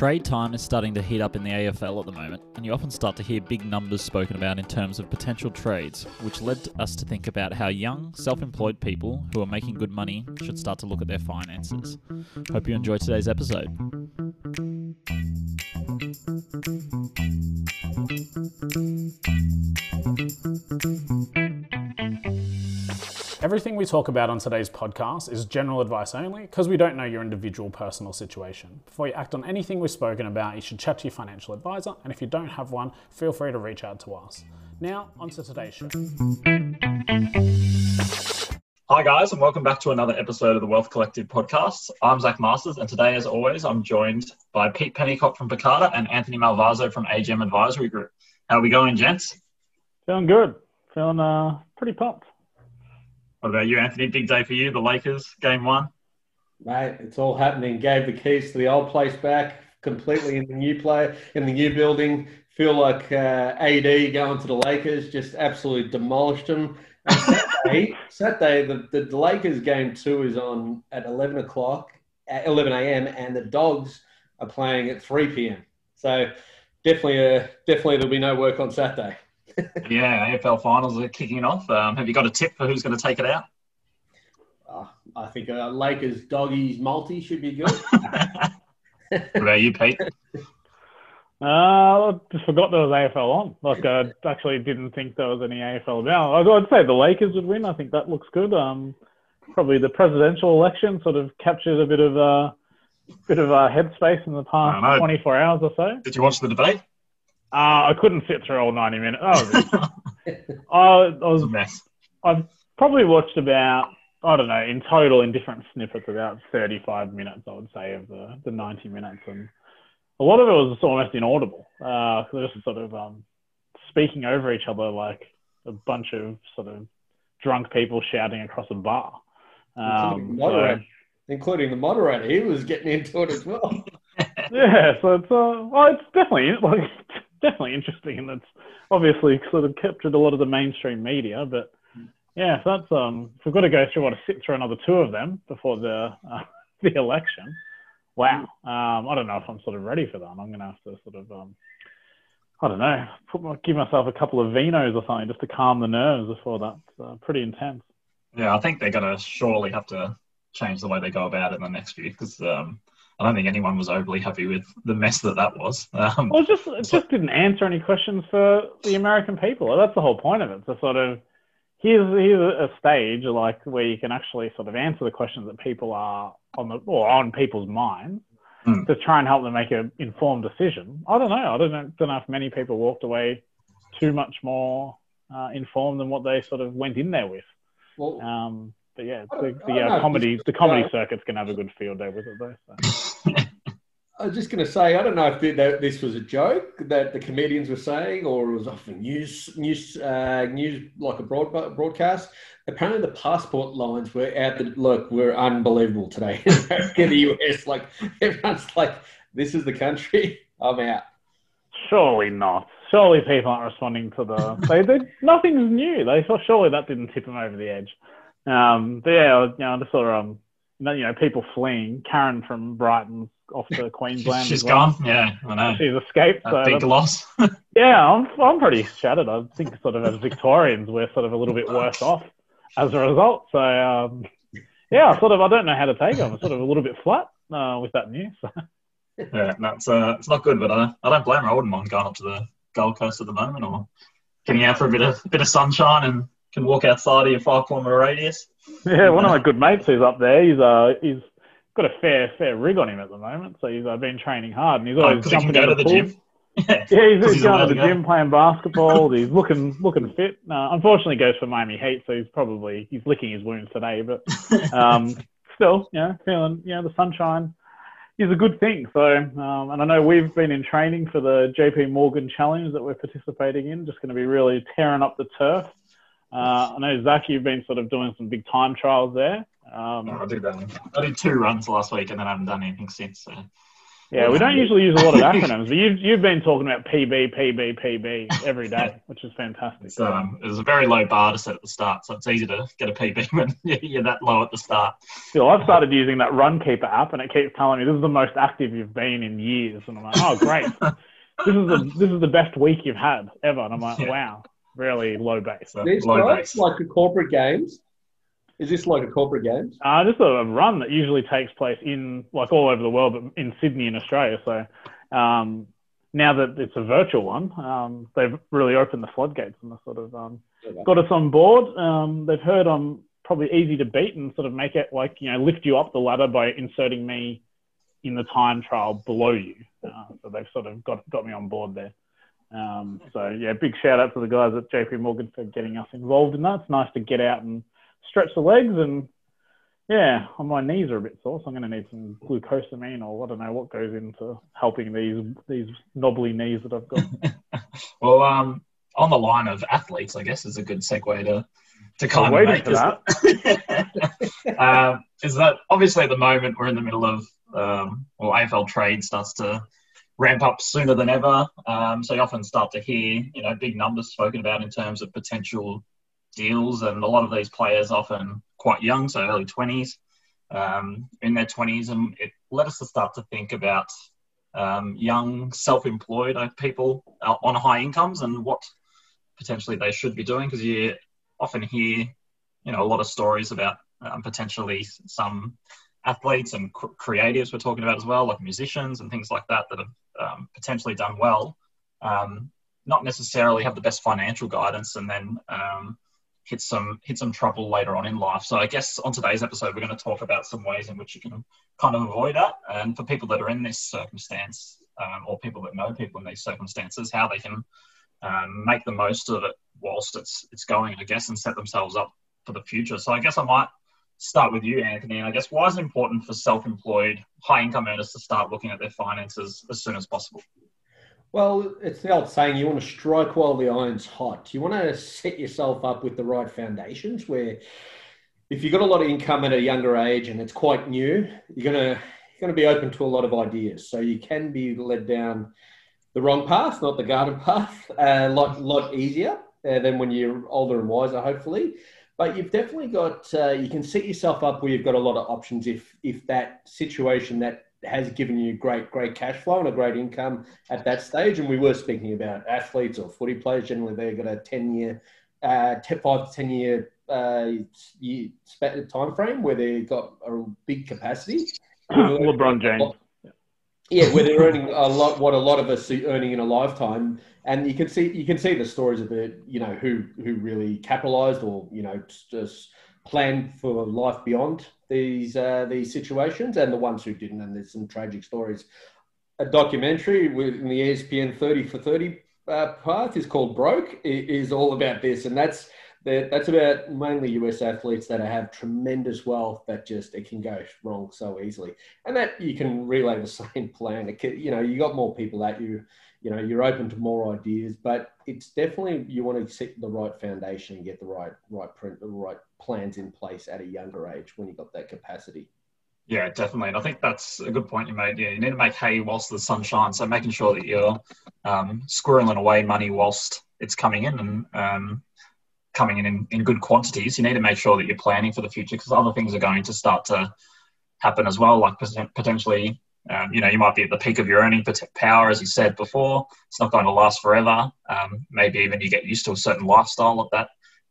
Trade time is starting to heat up in the AFL at the moment, and you often start to hear big numbers spoken about in terms of potential trades, which led us to think about how young, self employed people who are making good money should start to look at their finances. Hope you enjoy today's episode. Everything we talk about on today's podcast is general advice only because we don't know your individual personal situation. Before you act on anything we've spoken about, you should chat to your financial advisor, and if you don't have one, feel free to reach out to us. Now, on to today's show. Hi, guys, and welcome back to another episode of the Wealth Collective podcast. I'm Zach Masters, and today, as always, I'm joined by Pete Pennycott from Pekada and Anthony Malvazo from AGM Advisory Group. How are we going, gents? Feeling good. Feeling uh, pretty pumped. What about you, Anthony? Big day for you, the Lakers, game one. Mate, it's all happening. Gave the keys to the old place back completely in the new play, in the new building. Feel like uh, AD going to the Lakers, just absolutely demolished them. Saturday, Saturday the, the, Lakers game two is on at 11 o'clock, at 11 a.m., and the Dogs are playing at 3 p.m. So definitely, uh, definitely there'll be no work on Saturday. Yeah, AFL finals are kicking off. Um, have you got a tip for who's going to take it out? Uh, I think uh, Lakers doggies multi should be good. what about you, Pete? Uh, I just forgot there was AFL on. Like I actually didn't think there was any AFL now. I'd say the Lakers would win. I think that looks good. Um, probably the presidential election sort of captured a bit of a uh, bit of a headspace in the past 24 hours or so. Did you watch the debate? Uh, I couldn't sit through all 90 minutes. Oh, I, I was a mess. I've probably watched about, I don't know, in total, in different snippets, about 35 minutes, I would say, of the, the 90 minutes. And a lot of it was almost inaudible. Uh, they're just sort of um, speaking over each other like a bunch of sort of drunk people shouting across a bar. Um, including, so, including the moderator. He was getting into it as well. yeah, so it's uh, well, it's definitely like definitely interesting, and it's obviously sort of captured a lot of the mainstream media. But yeah, so that's um, if we've got to go through what to sit through another two of them before the uh, the election. Wow, um, I don't know if I'm sort of ready for that. I'm going to have to sort of um, I don't know, put my, give myself a couple of vinos or something just to calm the nerves before that's uh, pretty intense. Yeah, I think they're going to surely have to change the way they go about it in the next few because um, I don't think anyone was overly happy with the mess that that was. Um, well, it just it just didn't answer any questions for the American people. That's the whole point of it. To sort of here's here's a stage like where you can actually sort of answer the questions that people are on the or on people's minds mm. to try and help them make an informed decision. I don't know. I don't know, don't know if many people walked away too much more uh, informed than what they sort of went in there with. Well, um, but yeah, the, the uh, comedy the comedy circuit's gonna have a good field day with it though. So. I was just going to say, I don't know if this was a joke that the comedians were saying, or it was off a news, news, uh, news like a broad, broadcast. Apparently, the passport lines were out. The look were unbelievable today in the US. Like everyone's like, "This is the country. I'm out." Surely not. Surely people aren't responding to the. They, did nothing's new. They thought surely that didn't tip them over the edge. Um, but yeah, you know, just sort of um, you know, people fleeing. Karen from Brighton off to Queensland. She's well. gone. Yeah, I know. She's escaped. A so big loss. yeah, I'm I'm pretty shattered. I think sort of as Victorians, we're sort of a little bit worse off as a result. So um, yeah, sort of I don't know how to take it. I'm sort of a little bit flat uh, with that news. yeah, that's uh, it's not good, but I, I don't blame her. I wouldn't mind going up to the Gold Coast at the moment or getting out for a bit of bit of sunshine and can walk outside of your five kilometre radius. Yeah, one of my good mates who's up there. He's uh he's got a fair fair rig on him at the moment, so he's uh, been training hard, and he's always oh, jumping go to the, gym. Yeah, yeah he's, he's going to the go. gym playing basketball. he's looking looking fit. Uh, unfortunately, goes for Miami Heat, so he's probably he's licking his wounds today. But um, still, yeah, feeling yeah the sunshine is a good thing. So, um, and I know we've been in training for the JP Morgan Challenge that we're participating in. Just going to be really tearing up the turf. Uh, I know Zach, you've been sort of doing some big time trials there. Um, I did that. I did two runs last week, and then I haven't done anything since. So Yeah, we don't usually use a lot of acronyms, but you've you've been talking about PB, PB, PB every day, which is fantastic. It's, um, it was a very low bar to set at the start, so it's easy to get a PB when you're that low at the start. Still, I've started using that Runkeeper app, and it keeps telling me this is the most active you've been in years, and I'm like, oh great, this is the this is the best week you've had ever, and I'm like, Yeah. wow, really low base. This low guys base. like a corporate games. Is this like a corporate games? Uh, just a run that usually takes place in like all over the world, but in Sydney in Australia. So um, now that it's a virtual one, um, they've really opened the floodgates and they sort of um, got us on board. Um, they've heard I'm probably easy to beat and sort of make it like you know lift you up the ladder by inserting me in the time trial below you. Uh, so they've sort of got got me on board there. Um, so yeah, big shout out to the guys at JP Morgan for getting us involved in that. It's nice to get out and stretch the legs and yeah, my knees are a bit sore, so I'm going to need some glucosamine or I don't know what goes into helping these these knobbly knees that I've got. Well, um, on the line of athletes, I guess is a good segue to to kind waiting of make for is um, is that obviously at the moment we're in the middle of um, well AFL trade starts to ramp up sooner than ever. Um, so you often start to hear you know big numbers spoken about in terms of potential deals, and a lot of these players often quite young, so early twenties, um, in their twenties, and it led us to start to think about um, young self-employed uh, people uh, on high incomes and what potentially they should be doing because you often hear you know a lot of stories about um, potentially some athletes and cr- creatives we're talking about as well like musicians and things like that that have um, potentially done well um, not necessarily have the best financial guidance and then um, hit some hit some trouble later on in life so i guess on today's episode we're going to talk about some ways in which you can kind of avoid that and for people that are in this circumstance um, or people that know people in these circumstances how they can um, make the most of it whilst it's it's going, I guess, and set themselves up for the future. So I guess I might start with you, Anthony. And I guess why is it important for self-employed, high-income earners to start looking at their finances as soon as possible? Well, it's the old saying you want to strike while the iron's hot. You want to set yourself up with the right foundations where if you've got a lot of income at a younger age and it's quite new, you're gonna you're gonna be open to a lot of ideas. So you can be led down the wrong path, not the garden path, a lot lot easier uh, than when you're older and wiser, hopefully. But you've definitely got uh, you can set yourself up where you've got a lot of options if if that situation that has given you great great cash flow and a great income at that stage. And we were speaking about athletes or footy players. Generally, they've got a ten year, uh, te- five to ten year uh, year time frame where they've got a big capacity. LeBron James. Yeah, where they're earning a lot, what a lot of us are earning in a lifetime, and you can see you can see the stories of the you know who who really capitalised or you know just planned for life beyond these uh, these situations, and the ones who didn't. And there's some tragic stories. A documentary in the ESPN 30 for 30 uh, path is called Broke. It is all about this, and that's that's about mainly US athletes that have tremendous wealth that just it can go wrong so easily and that you can relay the same plan. It can, you know, you got more people at you, you know, you're open to more ideas, but it's definitely you want to set the right foundation and get the right right print, the right plans in place at a younger age when you've got that capacity. Yeah, definitely. And I think that's a good point you made. Yeah, you need to make hay whilst the sun shines. So making sure that you're um, squirreling away money whilst it's coming in and um, coming in, in in good quantities. You need to make sure that you're planning for the future because other things are going to start to happen as well. Like potentially, um, you know, you might be at the peak of your earning power, as you said before. It's not going to last forever. Um, maybe even you get used to a certain lifestyle at that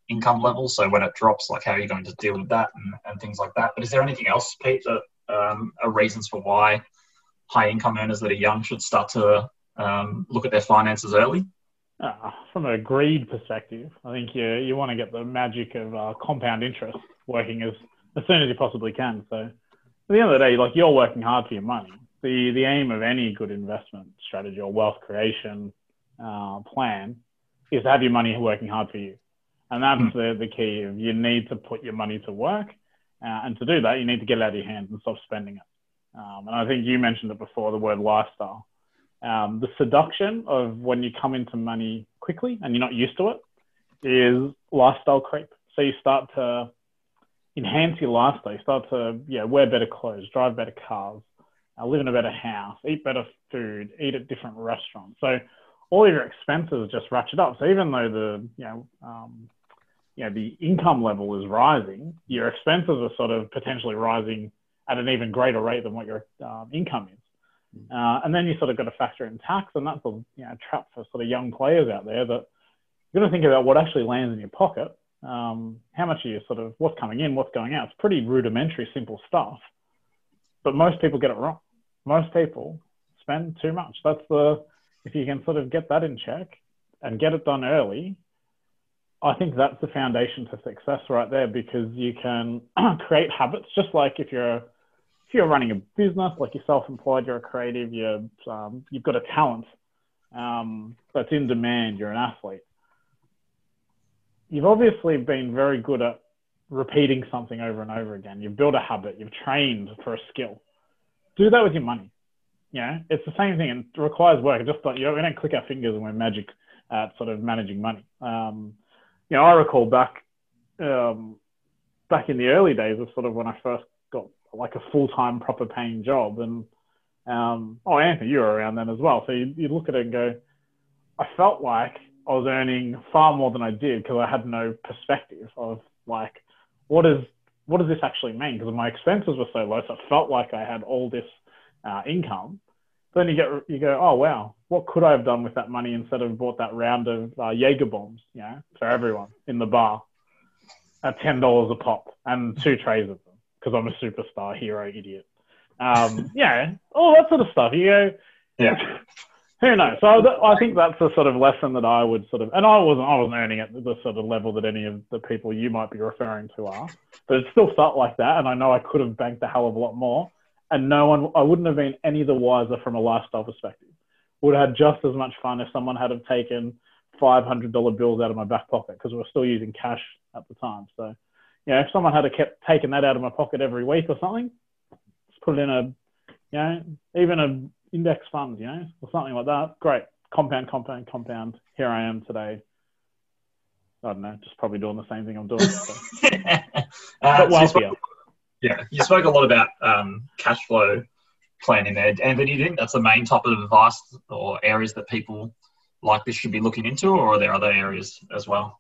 income level. So when it drops, like how are you going to deal with that and, and things like that. But is there anything else, Pete, that um, are reasons for why high income earners that are young should start to um, look at their finances early? Uh, from a greed perspective, I think you you want to get the magic of uh, compound interest working as as soon as you possibly can. So at the end of the day, like you're working hard for your money. The the aim of any good investment strategy or wealth creation uh, plan is to have your money working hard for you, and that's the the key. Of you need to put your money to work, uh, and to do that, you need to get it out of your hands and stop spending it. Um, and I think you mentioned it before, the word lifestyle um, the seduction of when you come into money quickly and you're not used to it is lifestyle creep. So you start to enhance your lifestyle. You start to yeah wear better clothes, drive better cars, uh, live in a better house, eat better food, eat at different restaurants. So all your expenses just ratchet up. So even though the you know um, you know the income level is rising, your expenses are sort of potentially rising at an even greater rate than what your um, income is. Uh, and then you sort of got to factor in tax, and that's a you know, trap for sort of young players out there that you've got to think about what actually lands in your pocket. Um, how much are you sort of what's coming in, what's going out? It's pretty rudimentary, simple stuff, but most people get it wrong. Most people spend too much. That's the if you can sort of get that in check and get it done early, I think that's the foundation to success right there because you can create habits just like if you're if you're running a business, like you're self-employed, you're a creative, you're um, you've got a talent um, that's in demand, you're an athlete. You've obviously been very good at repeating something over and over again. You've built a habit, you've trained for a skill. Do that with your money. Know, it's the same thing and it requires work. Just you know, we don't click our fingers and we're magic at sort of managing money. Um, you know, I recall back um, back in the early days of sort of when I first got like a full time proper paying job, and um, oh, Anthony, you were around then as well. So you, you look at it and go, I felt like I was earning far more than I did because I had no perspective of like what is what does this actually mean? Because my expenses were so low, so it felt like I had all this uh, income. Then you get you go, oh wow, what could I have done with that money instead of bought that round of uh, Jaeger bombs, you know, for everyone in the bar at ten dollars a pop and two trays of them because I'm a superstar hero idiot. Um, yeah, all that sort of stuff. You go, Yeah. who knows? So I think that's the sort of lesson that I would sort of, and I wasn't, I wasn't earning at the sort of level that any of the people you might be referring to are, but it still felt like that, and I know I could have banked a hell of a lot more, and no one, I wouldn't have been any the wiser from a lifestyle perspective. Would have had just as much fun if someone had have taken five hundred dollar bills out of my back pocket because we were still using cash at the time. So, you know, if someone had kept taking that out of my pocket every week or something, just put it in a, you know, even a index fund, you know, or something like that. Great, compound, compound, compound. Here I am today. I don't know, just probably doing the same thing I'm doing, so. uh, but so you wealthier. spoke, yeah, you spoke a lot about um, cash flow planning there. Anthony, do you think that's the main type of advice or areas that people like this should be looking into, or are there other areas as well?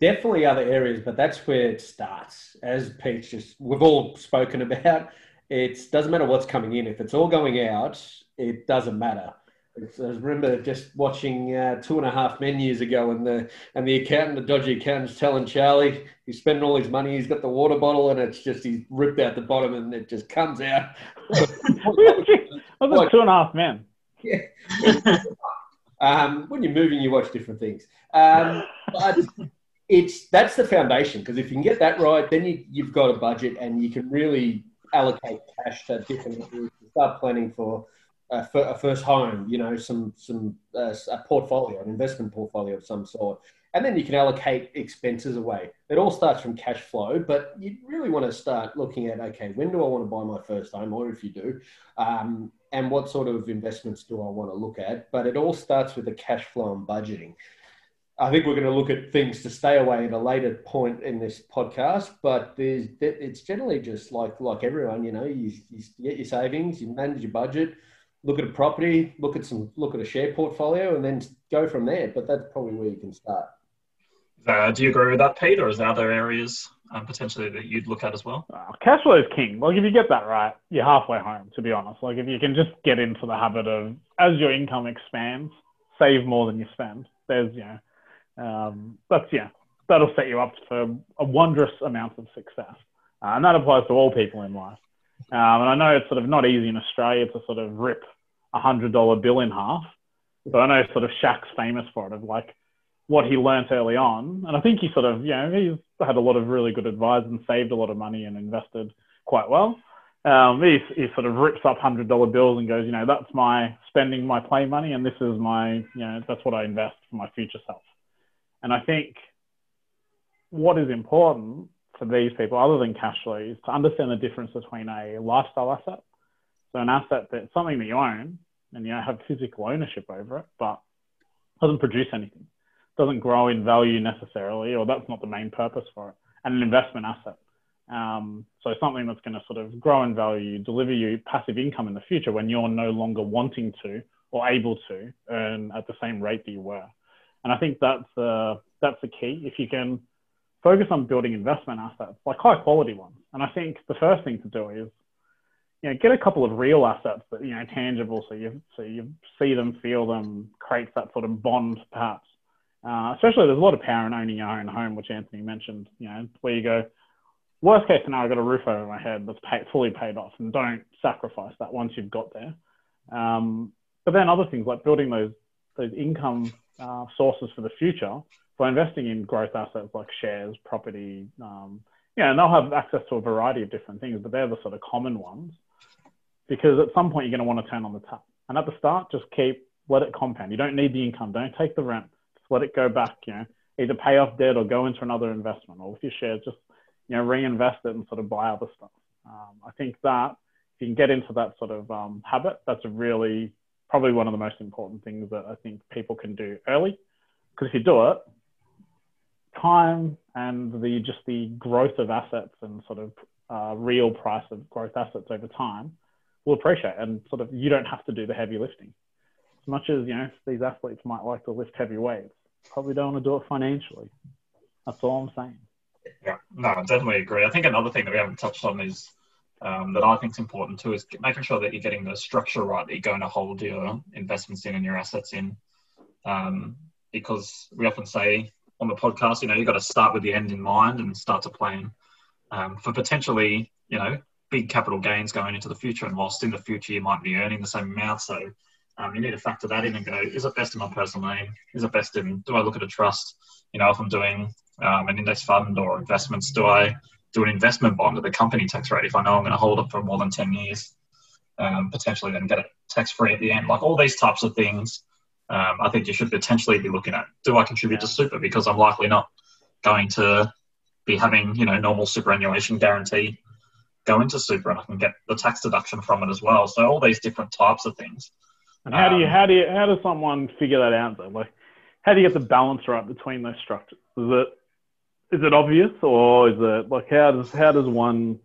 Definitely other areas, but that's where it starts. As Pete just, we've all spoken about, it doesn't matter what's coming in. If it's all going out, it doesn't matter. It's, I remember just watching uh, Two and a Half Men years ago, and the and the accountant, the dodgy accountant's telling Charlie he's spending all his money. He's got the water bottle, and it's just he's ripped out the bottom, and it just comes out. I was two and a half men. um, when you're moving, you watch different things. Um, but it's that's the foundation because if you can get that right, then you, you've got a budget and you can really allocate cash to different. Start planning for a, fir- a first home, you know, some some uh, a portfolio, an investment portfolio of some sort, and then you can allocate expenses away. It all starts from cash flow, but you really want to start looking at okay, when do I want to buy my first home, or if you do, um, and what sort of investments do I want to look at? But it all starts with the cash flow and budgeting. I think we're going to look at things to stay away at a later point in this podcast, but there's it's generally just like like everyone, you know, you, you get your savings, you manage your budget, look at a property, look at some look at a share portfolio, and then go from there. But that's probably where you can start. Uh, do you agree with that, Pete, or is there other areas um, potentially that you'd look at as well? Uh, cash flow is king. Like if you get that right, you're halfway home. To be honest, like if you can just get into the habit of as your income expands, save more than you spend. There's you know, um, that's yeah, that'll set you up for a wondrous amount of success, uh, and that applies to all people in life. Um, and I know it's sort of not easy in Australia to sort of rip a hundred dollar bill in half, but I know sort of Shaq's famous for it of like what he learnt early on, and I think he sort of you know he's had a lot of really good advice and saved a lot of money and invested quite well. Um, he, he sort of rips up hundred dollar bills and goes, you know, that's my spending my play money, and this is my, you know, that's what I invest for my future self. And I think what is important for these people, other than cash flow, is to understand the difference between a lifestyle asset, so an asset that's something that you own and you have physical ownership over it, but doesn't produce anything, doesn't grow in value necessarily, or that's not the main purpose for it, and an investment asset. Um, so something that's going to sort of grow in value, deliver you passive income in the future when you're no longer wanting to or able to earn at the same rate that you were. And I think that's uh, that's the key. If you can focus on building investment assets, like high quality ones. And I think the first thing to do is, you know, get a couple of real assets that you know tangible, so you so you see them, feel them, creates that sort of bond, perhaps. Uh, especially, there's a lot of power in owning your own home, which Anthony mentioned. You know, where you go, worst case scenario, I've got a roof over my head that's fully paid off, and don't sacrifice that once you've got there. Um, but then other things like building those those income uh, sources for the future by investing in growth assets like shares, property. Um, yeah, and they'll have access to a variety of different things, but they're the sort of common ones because at some point you're going to want to turn on the tap. And at the start, just keep let it compound. You don't need the income. Don't take the rent. Just let it go back. You know, either pay off debt or go into another investment, or with your shares, just you know reinvest it and sort of buy other stuff. Um, I think that if you can get into that sort of um, habit, that's a really probably one of the most important things that I think people can do early. Because if you do it, time and the just the growth of assets and sort of uh, real price of growth assets over time will appreciate, and sort of you don't have to do the heavy lifting. As much as you know these athletes might like to lift heavy weights, probably don't want to do it financially. That's all I'm saying. Yeah, no, I definitely agree. I think another thing that we haven't touched on is um, that I think is important too is making sure that you're getting the structure right that you're going to hold your investments in and your assets in. Um, because we often say on the podcast, you know, you've got to start with the end in mind and start to plan um, for potentially, you know, big capital gains going into the future. And whilst in the future you might be earning the same amount, so um, you need to factor that in and go: Is it best in my personal name? Is it best in? Do I look at a trust? You know, if I'm doing um, an index fund or investments, do I do an investment bond at the company tax rate if I know I'm going to hold it for more than 10 years, um, potentially then get it tax free at the end. Like all these types of things, um, I think you should potentially be looking at. Do I contribute to super because I'm likely not going to be having you know normal superannuation guarantee go into super and I can get the tax deduction from it as well. So all these different types of things. And how do you um, how do you how does someone figure that out though? Like how do you get the balance right between those structures? Is it is it obvious or is it like how does how does one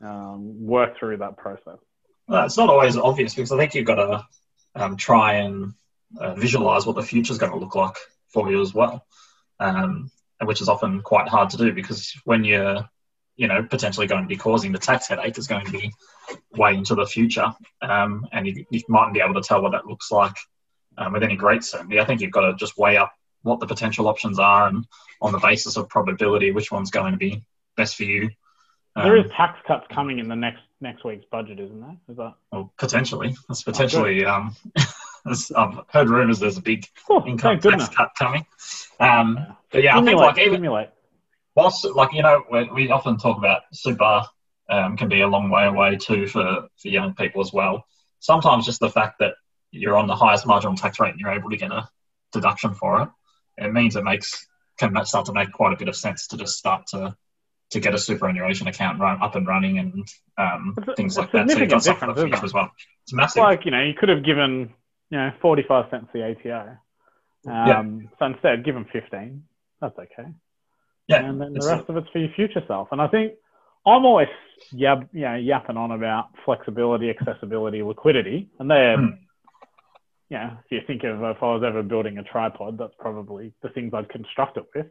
um, work through that process? Well, it's not always obvious because I think you've got to um, try and uh, visualize what the future is going to look like for you as well, um, which is often quite hard to do because when you're you know potentially going to be causing the tax headache is going to be way into the future, um, and you, you mightn't be able to tell what that looks like um, with any great certainty. I think you've got to just weigh up what the potential options are and on the basis of probability which one's going to be best for you. Um, there is tax cuts coming in the next next week's budget, isn't there? Is that? Well, potentially. That's potentially. Oh, um, I've heard rumours there's a big oh, income tax enough. cut coming. Um, but yeah, stimulate, I think like even stimulate. whilst like you know we often talk about super um, can be a long way away too for for young people as well. Sometimes just the fact that you're on the highest marginal tax rate and you're able to get a deduction for it it means it makes can start to make quite a bit of sense to just start to to get a superannuation account run up and running and um, things like that. So you've got something future as well. It's massive. It's like you know, you could have given you know forty five cents the ATO. Um, yeah. So instead, give them fifteen. That's okay. Yeah. And then the rest a... of it's for your future self. And I think I'm always yab, you know, yapping on about flexibility, accessibility, liquidity, and they're mm yeah, if you think of if I was ever building a tripod, that's probably the things I'd construct it with.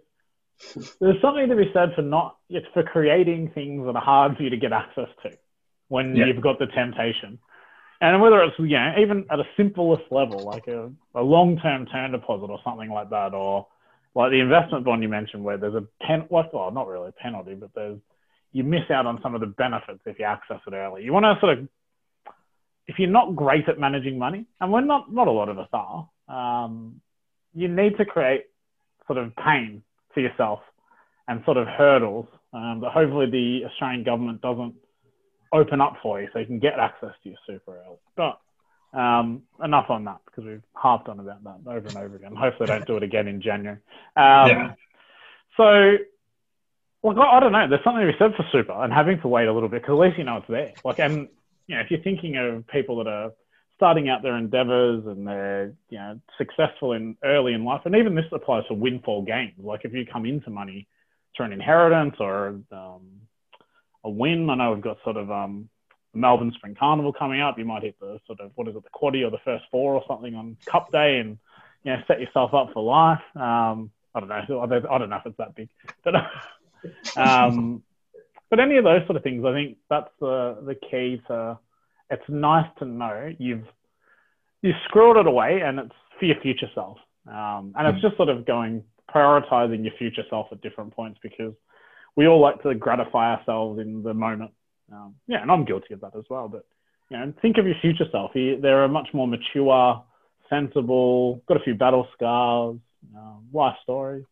There's something to be said for not it's for creating things that are hard for you to get access to when yeah. you've got the temptation. And whether it's you know, even at a simplest level, like a, a long-term term deposit or something like that, or like the investment bond you mentioned, where there's a pen, well, not really a penalty, but there's you miss out on some of the benefits if you access it early. You want to sort of if you're not great at managing money, and we're not, not a lot of us are, um, you need to create sort of pain for yourself and sort of hurdles um, that hopefully the Australian government doesn't open up for you so you can get access to your super early. But um, enough on that because we've harped on about that over and over again. Hopefully, don't do it again in January. Um, yeah. So, like, I, I, don't know. There's something to be said for super and having to wait a little bit because at least you know it's there. Like, and you know, if you're thinking of people that are starting out their endeavors and they're you know successful in early in life, and even this applies to windfall gains. Like if you come into money through an inheritance or um, a win. I know we've got sort of um, Melbourne Spring Carnival coming up. You might hit the sort of what is it, the quaddy or the first four or something on Cup Day, and you know set yourself up for life. Um, I don't know. I don't know if it's that big, but um, but any of those sort of things, I think that's the the key to. It's nice to know you've you squirreled it away, and it's for your future self. Um, and it's mm. just sort of going prioritizing your future self at different points because we all like to gratify ourselves in the moment. Um, yeah, and I'm guilty of that as well. But you know, think of your future self. They're a much more mature, sensible, got a few battle scars, um, life stories.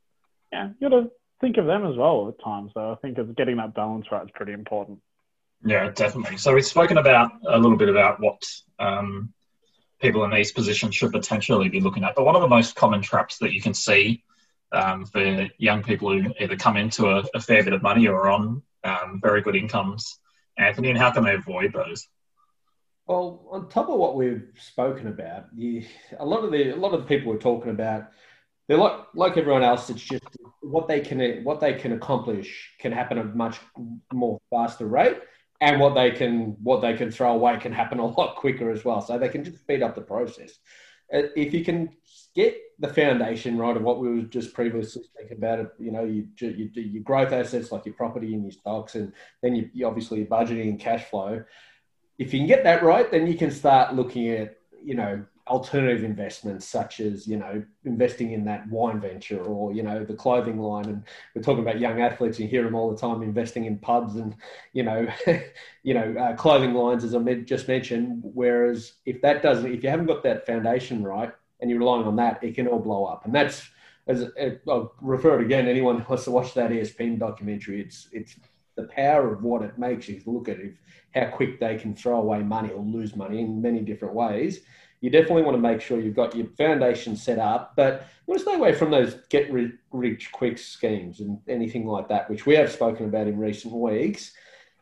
Yeah, you got to think of them as well at times. So I think it's getting that balance right is pretty important. Yeah, definitely. So we've spoken about a little bit about what um, people in these positions should potentially be looking at. But one of the most common traps that you can see um, for young people who either come into a, a fair bit of money or are on um, very good incomes, Anthony, and how can they avoid those? Well, on top of what we've spoken about, you, a lot of the a lot of the people we're talking about, they're like like everyone else. It's just what they can what they can accomplish can happen at a much more faster rate and what they can what they can throw away can happen a lot quicker as well. So they can just speed up the process. Uh, if you can get the foundation right of what we were just previously speaking about, you know, you, you do your growth assets like your property and your stocks, and then you, you obviously budgeting and cash flow. If you can get that right, then you can start looking at you know alternative investments such as you know investing in that wine venture or you know the clothing line. And we're talking about young athletes you hear them all the time investing in pubs and you know you know uh, clothing lines as i just mentioned. Whereas if that doesn't if you haven't got that foundation right and you're relying on that it can all blow up. And that's as i'll refer it again anyone who wants to watch that espn documentary it's it's the power of what it makes you look at if how quick they can throw away money or lose money in many different ways you definitely want to make sure you've got your foundation set up, but you want to stay away from those get rich quick schemes and anything like that, which we have spoken about in recent weeks.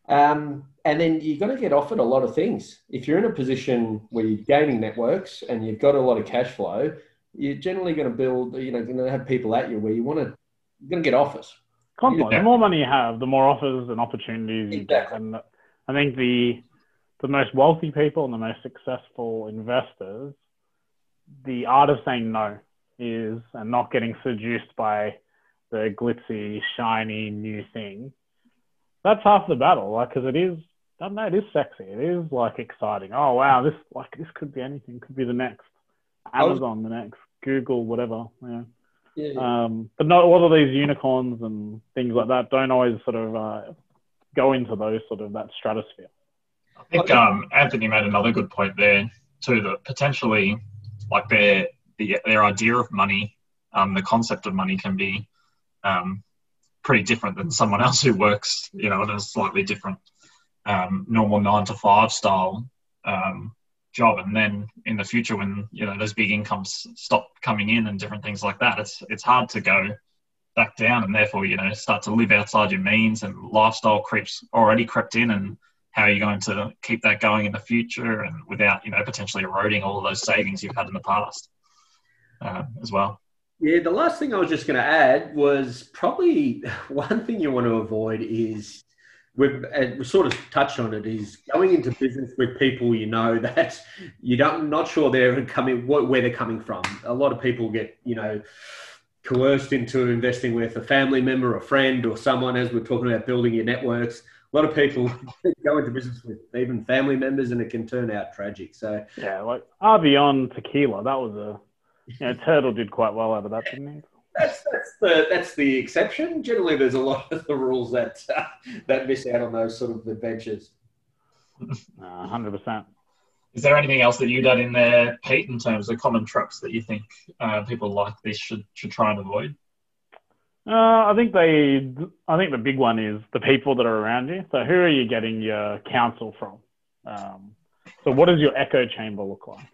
Um, and then you're going to get offered a lot of things. If you're in a position where you're gaining networks and you've got a lot of cash flow, you're generally going to build, you know, going to have people at you where you want to, you're going to get offers. Constantly. The more money you have, the more offers and opportunities you get. And I think the the most wealthy people and the most successful investors, the art of saying no is and not getting seduced by the glitzy, shiny new thing. That's half the battle, like because it is. I don't know. It is sexy. It is like exciting. Oh wow, this like this could be anything. Could be the next Amazon, the next Google, whatever. Yeah. Yeah, yeah. Um, but not all of these unicorns and things like that don't always sort of uh, go into those sort of that stratosphere. I think um, Anthony made another good point there too. That potentially, like their the, their idea of money, um, the concept of money can be um, pretty different than someone else who works, you know, in a slightly different um, normal nine to five style um, job. And then in the future, when you know those big incomes stop coming in and different things like that, it's it's hard to go back down and therefore you know start to live outside your means and lifestyle creeps already crept in and how are you going to keep that going in the future and without you know potentially eroding all those savings you've had in the past uh, as well? Yeah the last thing i was just going to add was probably one thing you want to avoid is we've, we sort of touched on it is going into business with people you know that you don't not sure they're coming where they're coming from. A lot of people get you know coerced into investing with a family member a friend or someone as we're talking about building your networks a lot of people go into business with even family members, and it can turn out tragic. So yeah, like Avion Tequila, that was a you know Turtle did quite well out of that, didn't he? That's, that's the that's the exception. Generally, there's a lot of the rules that uh, that miss out on those sort of adventures. hundred uh, percent. Is there anything else that you done in there, Pete, in terms of common traps that you think uh, people like this should should try and avoid? Uh, I think they. I think the big one is the people that are around you. So who are you getting your counsel from? Um, so what does your echo chamber look like?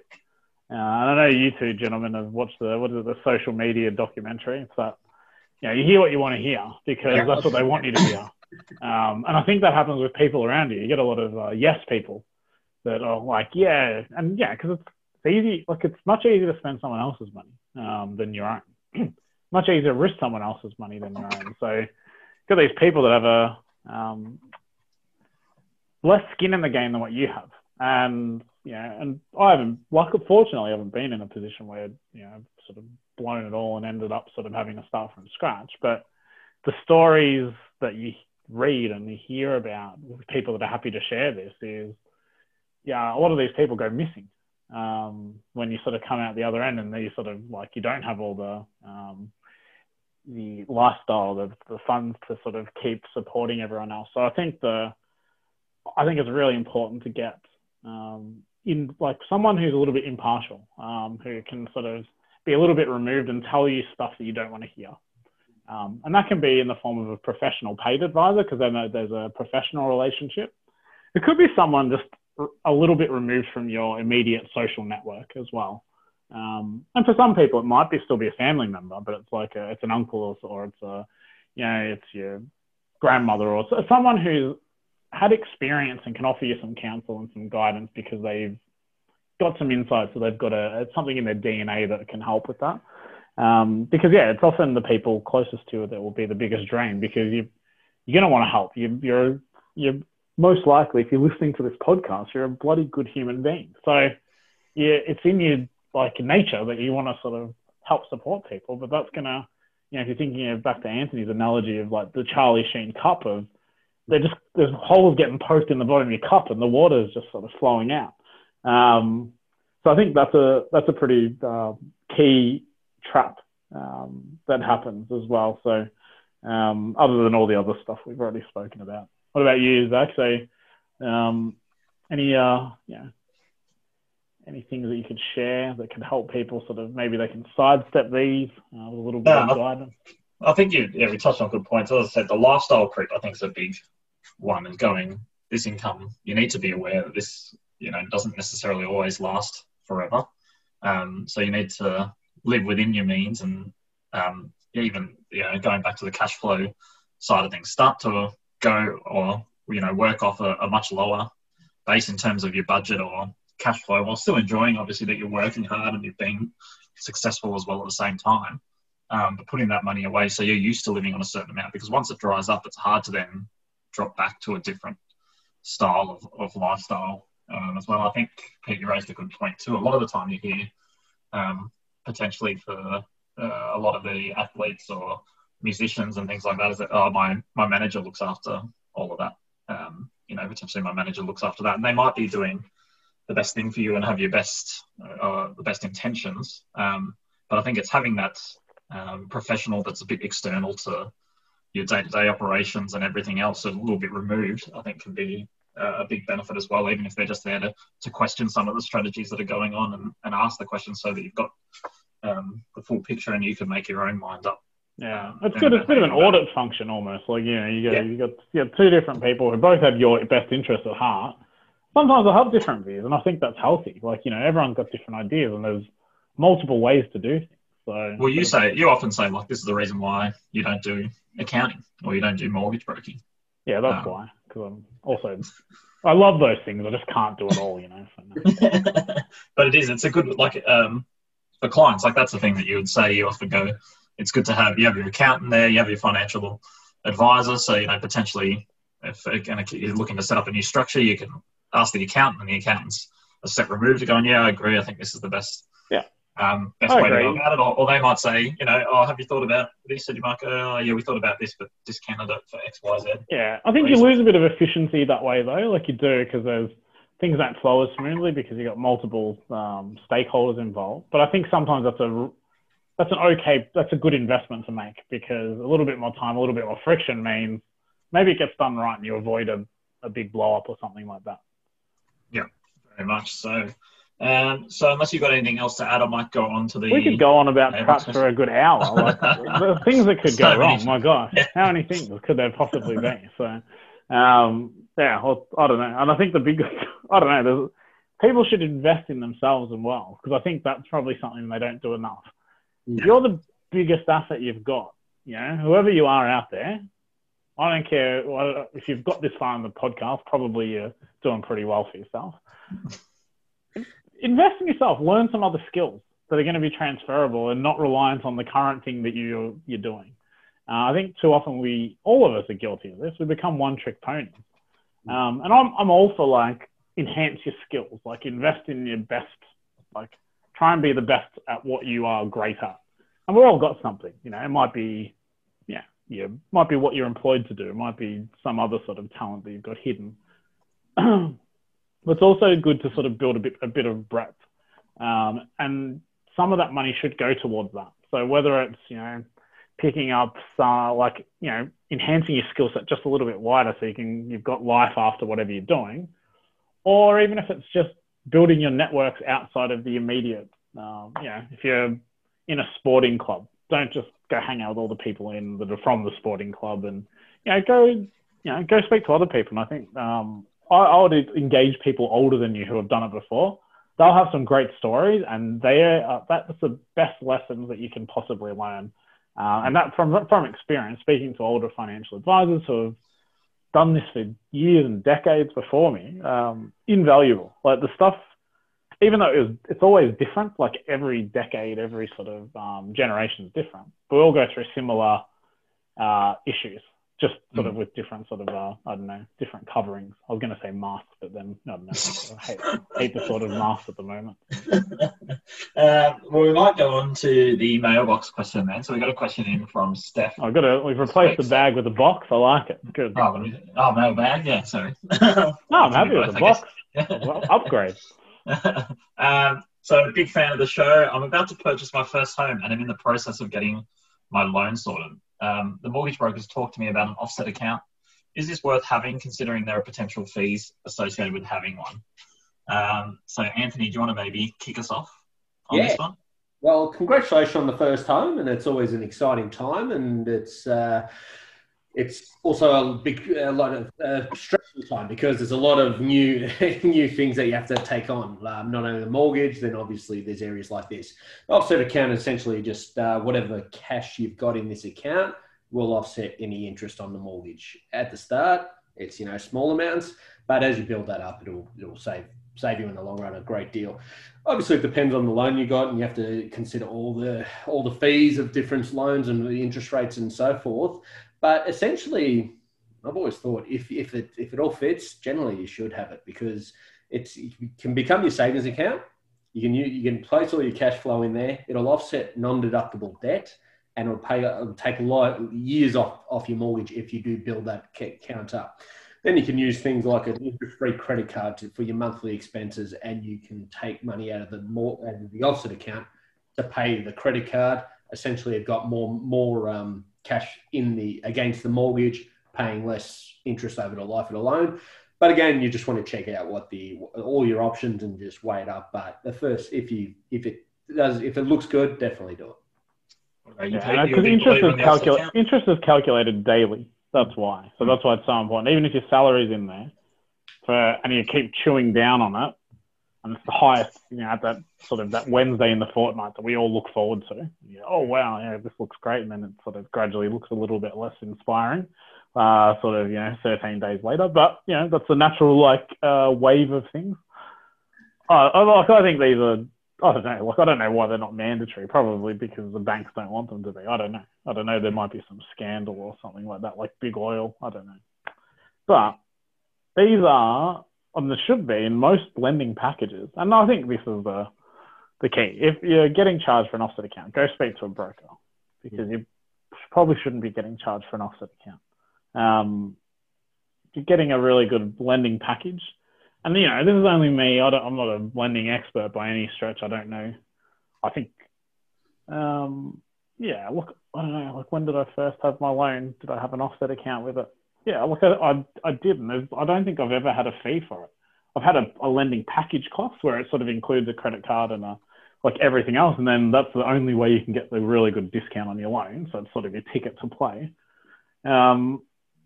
Uh, I know you two gentlemen have watched the what is it, the social media documentary. It's that you know you hear what you want to hear because yeah. that's what they want you to hear. Um, and I think that happens with people around you. You get a lot of uh, yes people that are like yeah, and yeah, because it's, it's easy. Like it's much easier to spend someone else's money um, than your own. much easier to risk someone else's money than your own. So, got these people that have a um, less skin in the game than what you have. And you know, and I haven't, luckily, fortunately, I haven't been in a position where you know, I've sort of blown it all and ended up sort of having to start from scratch. But the stories that you read and you hear about people that are happy to share this is, yeah, a lot of these people go missing um, when you sort of come out the other end and you sort of like you don't have all the um, the lifestyle, the, the funds to sort of keep supporting everyone else. So I think the I think it's really important to get um, in like someone who's a little bit impartial, um, who can sort of be a little bit removed and tell you stuff that you don't want to hear. Um, and that can be in the form of a professional paid advisor because then there's a professional relationship. It could be someone just a little bit removed from your immediate social network as well. Um, and for some people, it might be still be a family member, but it's like a, it's an uncle or, or it's a, you know, it's your grandmother or someone who's had experience and can offer you some counsel and some guidance because they've got some insights, so they've got a something in their DNA that can help with that. Um, because yeah, it's often the people closest to it that will be the biggest drain because you you're gonna want to help. You, you're you're most likely if you're listening to this podcast, you're a bloody good human being. So yeah, it's in your like nature that you want to sort of help support people, but that's gonna you know if you're thinking of back to Anthony's analogy of like the Charlie Sheen cup of they just there's holes getting poked in the bottom of your cup and the water is just sort of flowing out. Um, so I think that's a that's a pretty uh, key trap um, that happens as well. So um, other than all the other stuff we've already spoken about, what about you, Zach? So um, any uh, yeah any things that you could share that can help people sort of maybe they can sidestep these uh, with a little bit yeah, of guidance? I think you yeah we touched on good points. As I said, the lifestyle creep I think is a big one, and going this income you need to be aware that this you know doesn't necessarily always last forever. Um, so you need to live within your means and um, even you know going back to the cash flow side of things, start to go or you know work off a, a much lower base in terms of your budget or cash flow while still enjoying obviously that you're working hard and you've been successful as well at the same time. Um, but putting that money away so you're used to living on a certain amount because once it dries up, it's hard to then drop back to a different style of, of lifestyle um, as well. I think Pete, you raised a good point too. A lot of the time you hear um, potentially for uh, a lot of the athletes or musicians and things like that is that oh my my manager looks after all of that. Um, you know, potentially my manager looks after that, and they might be doing the best thing for you and have your best uh, the best intentions. Um, but I think it's having that um, professional that's a bit external to your day-to-day operations and everything else, a little bit removed. I think can be a big benefit as well, even if they're just there to, to question some of the strategies that are going on and, and ask the questions so that you've got um, the full picture and you can make your own mind up. Yeah, um, it's good. It's a bit of an audit function almost. Like you know, you got yeah. you got you got two different people who both have your best interest at heart. Sometimes they'll have different views, and I think that's healthy. Like you know, everyone's got different ideas, and there's multiple ways to do things. So, well, you say you often say like this is the reason why you don't do accounting or you don't do mortgage broking. Yeah, that's um, why because I'm also I love those things. I just can't do it all, you know. So, but it is. It's a good like um, for clients. Like that's the thing that you would say. You often go. It's good to have you have your accountant there. You have your financial advisor. So you know potentially if again, you're looking to set up a new structure, you can ask the accountant, and the accountant's a step removed. to going, yeah, I agree. I think this is the best. Yeah um, best I way agree. to go about it. Or, or, they might say, you know, oh, have you thought about this? And you might go, oh, yeah, we thought about this, but discounted it for X, Y, Z. Yeah, I think you lose a bit of efficiency that way, though, like you do, because there's things don't flow as smoothly because you've got multiple um, stakeholders involved. But I think sometimes that's a that's an okay, that's a good investment to make because a little bit more time, a little bit more friction means maybe it gets done right and you avoid a, a big blow up or something like that. Yeah, very much so. Um, so unless you've got anything else to add, I might go on to the. We could go on about traps for a good hour. Like, the things that could go so wrong. My gosh, yeah. how many things could there possibly be? So, um, yeah, well, I don't know. And I think the biggest, I don't know, people should invest in themselves as well because I think that's probably something they don't do enough. Yeah. You're the biggest asset you've got. You know, whoever you are out there, I don't care if you've got this far in the podcast. Probably you're doing pretty well for yourself invest in yourself. Learn some other skills that are going to be transferable and not reliant on the current thing that you you're doing. Uh, I think too often we, all of us, are guilty of this. We become one trick pony. Um, and I'm I'm all for like enhance your skills, like invest in your best, like try and be the best at what you are great at. And we've all got something, you know. It might be, yeah, might be what you're employed to do. It might be some other sort of talent that you've got hidden. but it's also good to sort of build a bit a bit of breadth, um, and some of that money should go towards that. So whether it's you know picking up some like you know enhancing your skill set just a little bit wider so you can you've got life after whatever you're doing, or even if it's just building your networks outside of the immediate. Um, you know, if you're in a sporting club, don't just go hang out with all the people in that are from the sporting club, and you know go you know go speak to other people. And I think um, I, I would engage people older than you who have done it before. They'll have some great stories, and they are, that's the best lessons that you can possibly learn. Uh, and that from from experience, speaking to older financial advisors who have done this for years and decades before me, um, invaluable. Like the stuff, even though it was, it's always different. Like every decade, every sort of um, generation is different. But we all go through similar uh, issues just sort of mm. with different sort of uh, I don't know different coverings. I was going to say masks, but then I don't know. I hate, hate the sort of mask at the moment. uh, well, we might go on to the mailbox question then. So we got a question in from Steph. I've got a. We've replaced the bag with a box. I like it. Good. Oh, oh mailbag. Yeah, sorry. no, I'm happy with the box. well, upgrade. um, so, big fan of the show. I'm about to purchase my first home, and I'm in the process of getting my loan sorted. Um, the mortgage brokers talked to me about an offset account. Is this worth having, considering there are potential fees associated with having one? Um, so, Anthony, do you want to maybe kick us off on yeah. this one? Well, congratulations on the first home, and it's always an exciting time, and it's uh, it's also a big a lot of uh, stressful time because there's a lot of new new things that you have to take on. Um, not only the mortgage, then obviously there's areas like this. The offset account essentially just uh, whatever cash you've got in this account will offset any interest on the mortgage at the start. It's you know small amounts, but as you build that up, it'll it'll save save you in the long run a great deal. Obviously, it depends on the loan you got, and you have to consider all the all the fees of different loans and the interest rates and so forth. But essentially, I've always thought if, if it if it all fits, generally you should have it because it's it can become your savings account. You can you can place all your cash flow in there. It'll offset non-deductible debt, and it'll pay it'll take a lot years off off your mortgage if you do build that account up. Then you can use things like an interest-free credit card to, for your monthly expenses, and you can take money out of the more out of the offset account to pay the credit card. Essentially, you've got more more um, cash in the against the mortgage, paying less interest over the life of the loan. But again, you just want to check out what the all your options and just weigh it up. But the first, if you if it does if it looks good, definitely do it. Yeah, because interest is calculated. Interest is calculated daily. That's why. So that's why it's so important. Even if your salary's in there, for and you keep chewing down on it, and it's the highest, you know, at that sort of that Wednesday in the fortnight that we all look forward to. Yeah, oh wow, yeah, this looks great, and then it sort of gradually looks a little bit less inspiring, uh, sort of you know, 13 days later. But you know, that's a natural like uh, wave of things. Uh, like I think these are. I don't know. Like I don't know why they're not mandatory. Probably because the banks don't want them to be. I don't know. I don't know. There might be some scandal or something like that, like big oil. I don't know. But these are and there should be in most lending packages. And I think this is the the key. If you're getting charged for an offset account, go speak to a broker because you probably shouldn't be getting charged for an offset account. Um, you're getting a really good lending package. And you know, this is only me. I am not a lending expert by any stretch. I don't know. I think, um, yeah. Look, I don't know. Like, when did I first have my loan? Did I have an offset account with it? Yeah, look, I, I, I didn't. I don't think I've ever had a fee for it. I've had a, a lending package cost where it sort of includes a credit card and a, like everything else, and then that's the only way you can get the really good discount on your loan. So it's sort of your ticket to play. Um,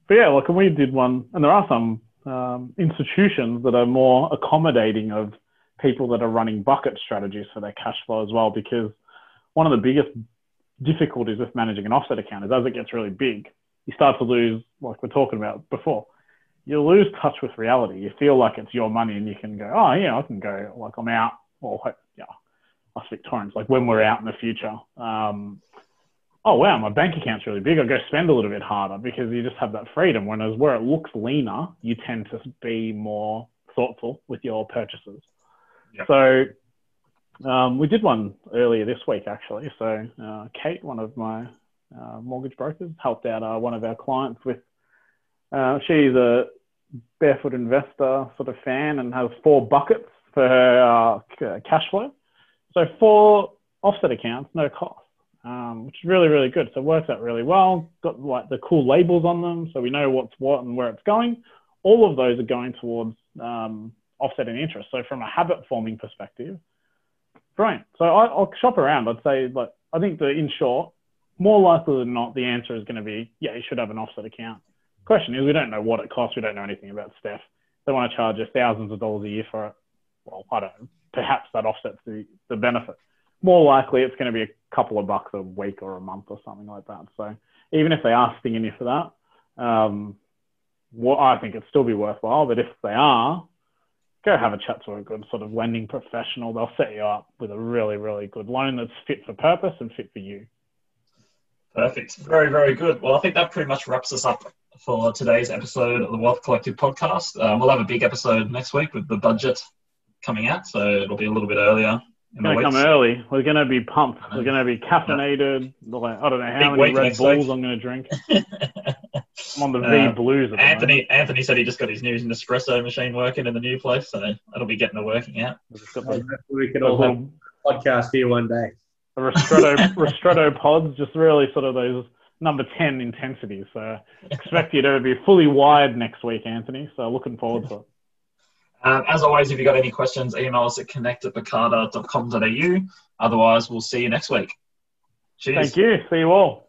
but yeah, look, and we did one, and there are some um, institutions that are more accommodating of people that are running bucket strategies for their cash flow as well, because one of the biggest difficulties with managing an offset account is as it gets really big, you start to lose, like we're talking about before, you lose touch with reality. You feel like it's your money and you can go, oh, yeah, I can go, like I'm out. Well, yeah, us Victorians, like when we're out in the future. Um, oh wow, my bank account's really big. I go spend a little bit harder because you just have that freedom. Whereas where it looks leaner, you tend to be more thoughtful with your purchases. Yep. So um, we did one earlier this week actually. So uh, Kate, one of my uh, mortgage brokers, helped out uh, one of our clients with. Uh, she's a barefoot investor sort of fan and has four buckets for her uh, cash flow. So four offset accounts, no cost um, which is really, really good. So it works out really well. Got like the cool labels on them, so we know what's what and where it's going. All of those are going towards um, offsetting interest. So from a habit forming perspective, brilliant. So I, I'll shop around. I'd say, like, I think the in short, more likely than not, the answer is going to be, yeah, you should have an offset account. Question is, we don't know what it costs. We don't know anything about Steph. They want to charge us thousands of dollars a year for it. Well, I don't know. Perhaps that offsets the, the benefit more likely it's going to be a couple of bucks a week or a month or something like that. So even if they are stinging you for that, um, what I think it'd still be worthwhile. But if they are, go have a chat to a good sort of lending professional. They'll set you up with a really, really good loan that's fit for purpose and fit for you. Perfect. Very, very good. Well, I think that pretty much wraps us up for today's episode of the Wealth Collective podcast. Um, we'll have a big episode next week with the budget coming out, so it'll be a little bit earlier it's going to come early. We're going to be pumped. We're going to be caffeinated. Like, I don't know how Big many Red Bulls week. I'm going to drink. I'm on the Uh, V Blues. At Anthony moment. Anthony said he just got his new Nespresso machine working in the new place, so that'll be getting the working out. I've just got the, We could all have a podcast here one day. The Ristretto, Ristretto pods, just really sort of those number 10 intensities. So expect you to be fully wired next week, Anthony. So looking forward to it. Um, as always, if you've got any questions, email us at connect at Otherwise, we'll see you next week. Cheers. Thank you. See you all.